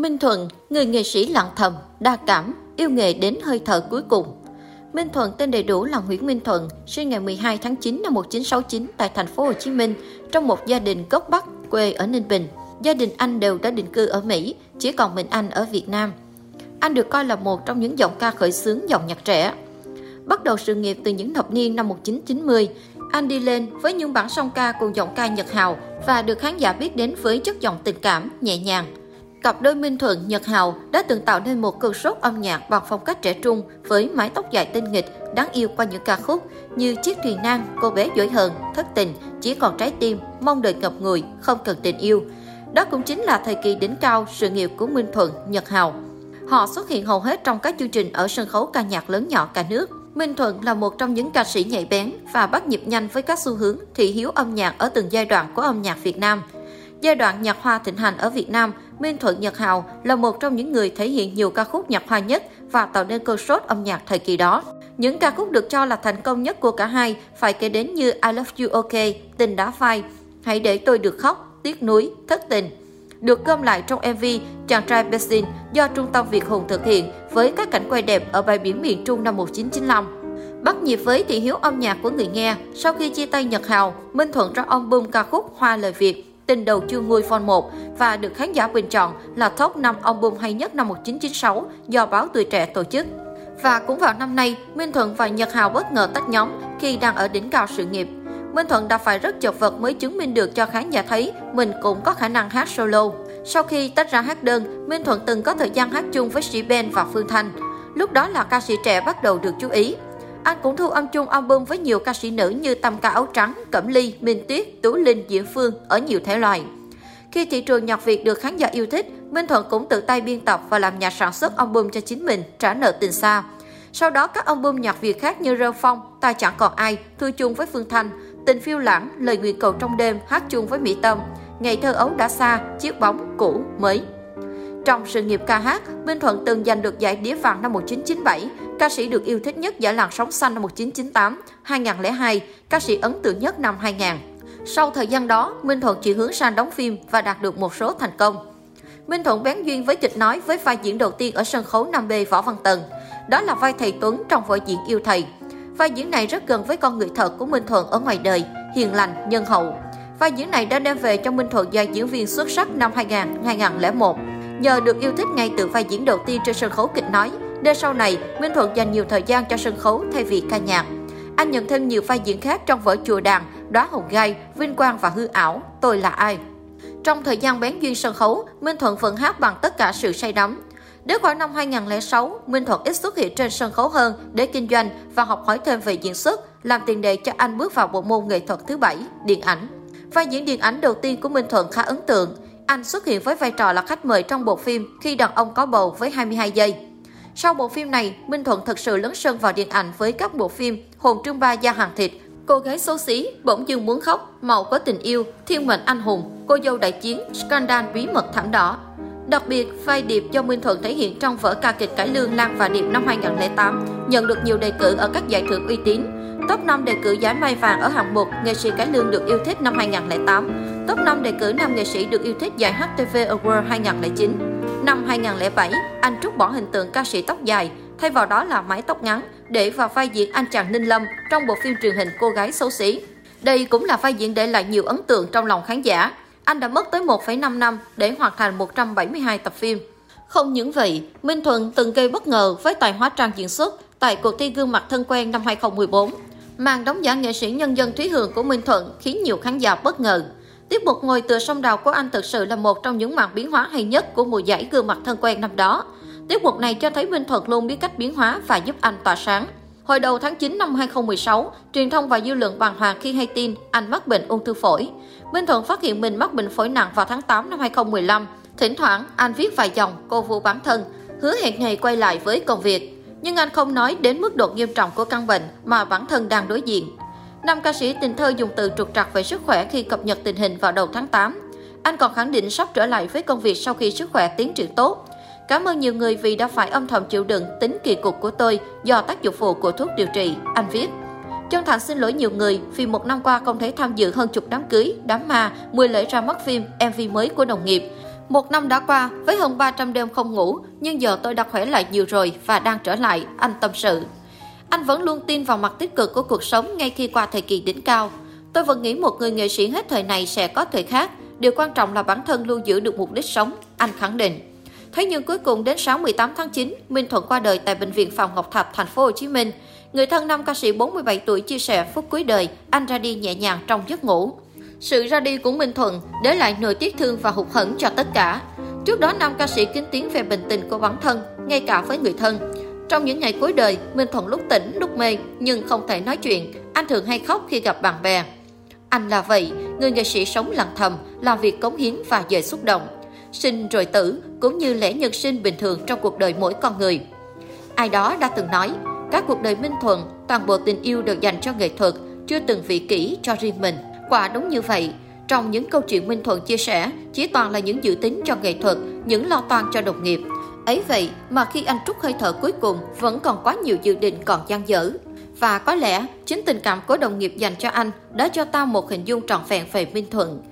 Minh Thuận, người nghệ sĩ lặng thầm, đa cảm, yêu nghề đến hơi thở cuối cùng. Minh Thuận tên đầy đủ là Nguyễn Minh Thuận, sinh ngày 12 tháng 9 năm 1969 tại thành phố Hồ Chí Minh trong một gia đình gốc Bắc quê ở Ninh Bình. Gia đình anh đều đã định cư ở Mỹ, chỉ còn mình anh ở Việt Nam. Anh được coi là một trong những giọng ca khởi xướng dòng nhạc trẻ. Bắt đầu sự nghiệp từ những thập niên năm 1990, anh đi lên với những bản song ca cùng giọng ca Nhật Hào và được khán giả biết đến với chất giọng tình cảm, nhẹ nhàng. Cặp đôi Minh Thuận, Nhật Hào đã từng tạo nên một cơn sốt âm nhạc bằng phong cách trẻ trung với mái tóc dài tinh nghịch, đáng yêu qua những ca khúc như Chiếc thuyền nan, Cô bé dối hờn, Thất tình, Chỉ còn trái tim, Mong đời ngập ngùi, Không cần tình yêu. Đó cũng chính là thời kỳ đỉnh cao sự nghiệp của Minh Thuận, Nhật Hào. Họ xuất hiện hầu hết trong các chương trình ở sân khấu ca nhạc lớn nhỏ cả nước. Minh Thuận là một trong những ca sĩ nhạy bén và bắt nhịp nhanh với các xu hướng thị hiếu âm nhạc ở từng giai đoạn của âm nhạc Việt Nam. Giai đoạn nhạc hoa thịnh hành ở Việt Nam, Minh Thuận Nhật Hào là một trong những người thể hiện nhiều ca khúc nhạc hoa nhất và tạo nên cơn sốt âm nhạc thời kỳ đó. Những ca khúc được cho là thành công nhất của cả hai phải kể đến như I Love You OK, Tình đá phai, Hãy để tôi được khóc, Tiếc núi, Thất tình. Được gom lại trong MV Chàng trai Bessin do Trung tâm Việt Hùng thực hiện với các cảnh quay đẹp ở bãi biển miền Trung năm 1995. Bắt nhịp với thị hiếu âm nhạc của người nghe, sau khi chia tay Nhật Hào, Minh Thuận ra album ca khúc Hoa lời Việt Tình đầu chưa nguôi Phone 1 và được khán giả bình chọn là top 5 album hay nhất năm 1996 do báo Tuổi Trẻ tổ chức. Và cũng vào năm nay, Minh Thuận và Nhật Hào bất ngờ tách nhóm khi đang ở đỉnh cao sự nghiệp. Minh Thuận đã phải rất chật vật mới chứng minh được cho khán giả thấy mình cũng có khả năng hát solo. Sau khi tách ra hát đơn, Minh Thuận từng có thời gian hát chung với sĩ Ben và Phương Thanh. Lúc đó là ca sĩ trẻ bắt đầu được chú ý. Anh cũng thu âm chung album với nhiều ca sĩ nữ như Tâm Ca Áo Trắng, Cẩm Ly, Minh Tuyết, Tú Linh, Diễm Phương ở nhiều thể loại. Khi thị trường nhạc Việt được khán giả yêu thích, Minh Thuận cũng tự tay biên tập và làm nhà sản xuất album cho chính mình, Trả nợ tình xa. Sau đó các album nhạc Việt khác như Rêu Phong, Ta chẳng còn ai, Thư chung với Phương Thanh, Tình phiêu lãng, Lời nguyện cầu trong đêm hát chung với Mỹ Tâm, Ngày thơ ấu đã xa, Chiếc bóng, cũ, mới. Trong sự nghiệp ca hát, Minh Thuận từng giành được giải đĩa vàng năm 1997, ca sĩ được yêu thích nhất giải làn sóng xanh năm 1998, 2002, ca sĩ ấn tượng nhất năm 2000. Sau thời gian đó, Minh Thuận chuyển hướng sang đóng phim và đạt được một số thành công. Minh Thuận bén duyên với kịch nói với vai diễn đầu tiên ở sân khấu 5B Võ Văn Tần. Đó là vai thầy Tuấn trong vở diễn Yêu Thầy. Vai diễn này rất gần với con người thật của Minh Thuận ở ngoài đời, hiền lành, nhân hậu. Vai diễn này đã đem về cho Minh Thuận giai diễn viên xuất sắc năm 2000-2001. Nhờ được yêu thích ngay từ vai diễn đầu tiên trên sân khấu kịch nói, nên sau này Minh Thuận dành nhiều thời gian cho sân khấu thay vì ca nhạc. Anh nhận thêm nhiều vai diễn khác trong vở Chùa Đàn, Đóa Hồng Gai, Vinh Quang và Hư Ảo, Tôi là ai. Trong thời gian bén duyên sân khấu, Minh Thuận vẫn hát bằng tất cả sự say đắm. Đến khoảng năm 2006, Minh Thuận ít xuất hiện trên sân khấu hơn để kinh doanh và học hỏi thêm về diễn xuất, làm tiền đề cho anh bước vào bộ môn nghệ thuật thứ bảy, điện ảnh. Vai diễn điện ảnh đầu tiên của Minh Thuận khá ấn tượng. Anh xuất hiện với vai trò là khách mời trong bộ phim Khi đàn ông có bầu với 22 giây. Sau bộ phim này, Minh Thuận thật sự lấn sân vào điện ảnh với các bộ phim Hồn trương ba gia hàng thịt, Cô gái xấu xí, bỗng dưng muốn khóc, màu có tình yêu, thiên mệnh anh hùng, cô dâu đại chiến, scandal bí mật thảm đỏ. Đặc biệt, vai Điệp do Minh Thuận thể hiện trong vở ca kịch Cải Lương Lan và Điệp năm 2008 nhận được nhiều đề cử ở các giải thưởng uy tín. Top 5 đề cử giải Mai Vàng ở hạng mục Nghệ sĩ Cải Lương được yêu thích năm 2008. Top 5 đề cử nam nghệ sĩ được yêu thích giải HTV Award 2009. Năm 2007, anh trút bỏ hình tượng ca sĩ tóc dài, thay vào đó là mái tóc ngắn, để vào vai diễn anh chàng Ninh Lâm trong bộ phim truyền hình Cô gái xấu xí. Đây cũng là vai diễn để lại nhiều ấn tượng trong lòng khán giả. Anh đã mất tới 1,5 năm để hoàn thành 172 tập phim. Không những vậy, Minh Thuận từng gây bất ngờ với tài hóa trang diễn xuất tại cuộc thi gương mặt thân quen năm 2014. Màn đóng giả nghệ sĩ nhân dân Thúy Hường của Minh Thuận khiến nhiều khán giả bất ngờ. Tiết mục ngồi tựa sông đào của anh thực sự là một trong những màn biến hóa hay nhất của mùa giải gương mặt thân quen năm đó. Tiết mục này cho thấy Minh Thuận luôn biết cách biến hóa và giúp anh tỏa sáng. Hồi đầu tháng 9 năm 2016, truyền thông và dư luận bàng hoàng khi hay tin anh mắc bệnh ung thư phổi. Minh Thuận phát hiện mình mắc bệnh phổi nặng vào tháng 8 năm 2015. Thỉnh thoảng, anh viết vài dòng cô vu bản thân, hứa hẹn ngày quay lại với công việc. Nhưng anh không nói đến mức độ nghiêm trọng của căn bệnh mà bản thân đang đối diện. Nam ca sĩ tình thơ dùng từ trục trặc về sức khỏe khi cập nhật tình hình vào đầu tháng 8. Anh còn khẳng định sắp trở lại với công việc sau khi sức khỏe tiến triển tốt. Cảm ơn nhiều người vì đã phải âm thầm chịu đựng tính kỳ cục của tôi do tác dụng phụ của thuốc điều trị, anh viết. Chân thành xin lỗi nhiều người vì một năm qua không thể tham dự hơn chục đám cưới, đám ma, 10 lễ ra mắt phim, MV mới của đồng nghiệp. Một năm đã qua, với hơn 300 đêm không ngủ, nhưng giờ tôi đã khỏe lại nhiều rồi và đang trở lại, anh tâm sự. Anh vẫn luôn tin vào mặt tích cực của cuộc sống ngay khi qua thời kỳ đỉnh cao. Tôi vẫn nghĩ một người nghệ sĩ hết thời này sẽ có thời khác. Điều quan trọng là bản thân luôn giữ được mục đích sống, anh khẳng định. Thế nhưng cuối cùng đến sáng 18 tháng 9, Minh Thuận qua đời tại bệnh viện Phạm Ngọc Thạch, thành phố Hồ Chí Minh. Người thân nam ca sĩ 47 tuổi chia sẻ phút cuối đời, anh ra đi nhẹ nhàng trong giấc ngủ. Sự ra đi của Minh Thuận để lại nỗi tiếc thương và hụt hẫng cho tất cả. Trước đó, nam ca sĩ kính tiếng về bình tình của bản thân, ngay cả với người thân. Trong những ngày cuối đời, Minh Thuận lúc tỉnh, lúc mê, nhưng không thể nói chuyện. Anh thường hay khóc khi gặp bạn bè. Anh là vậy, người nghệ sĩ sống lặng thầm, làm việc cống hiến và dễ xúc động. Sinh rồi tử, cũng như lễ nhân sinh bình thường trong cuộc đời mỗi con người. Ai đó đã từng nói, các cuộc đời Minh Thuận, toàn bộ tình yêu được dành cho nghệ thuật, chưa từng vị kỷ cho riêng mình. Quả đúng như vậy, trong những câu chuyện Minh Thuận chia sẻ, chỉ toàn là những dự tính cho nghệ thuật, những lo toan cho đồng nghiệp. Ấy vậy mà khi anh trút hơi thở cuối cùng, vẫn còn quá nhiều dự định còn dang dở. Và có lẽ, chính tình cảm của đồng nghiệp dành cho anh đã cho ta một hình dung trọn vẹn về Minh Thuận.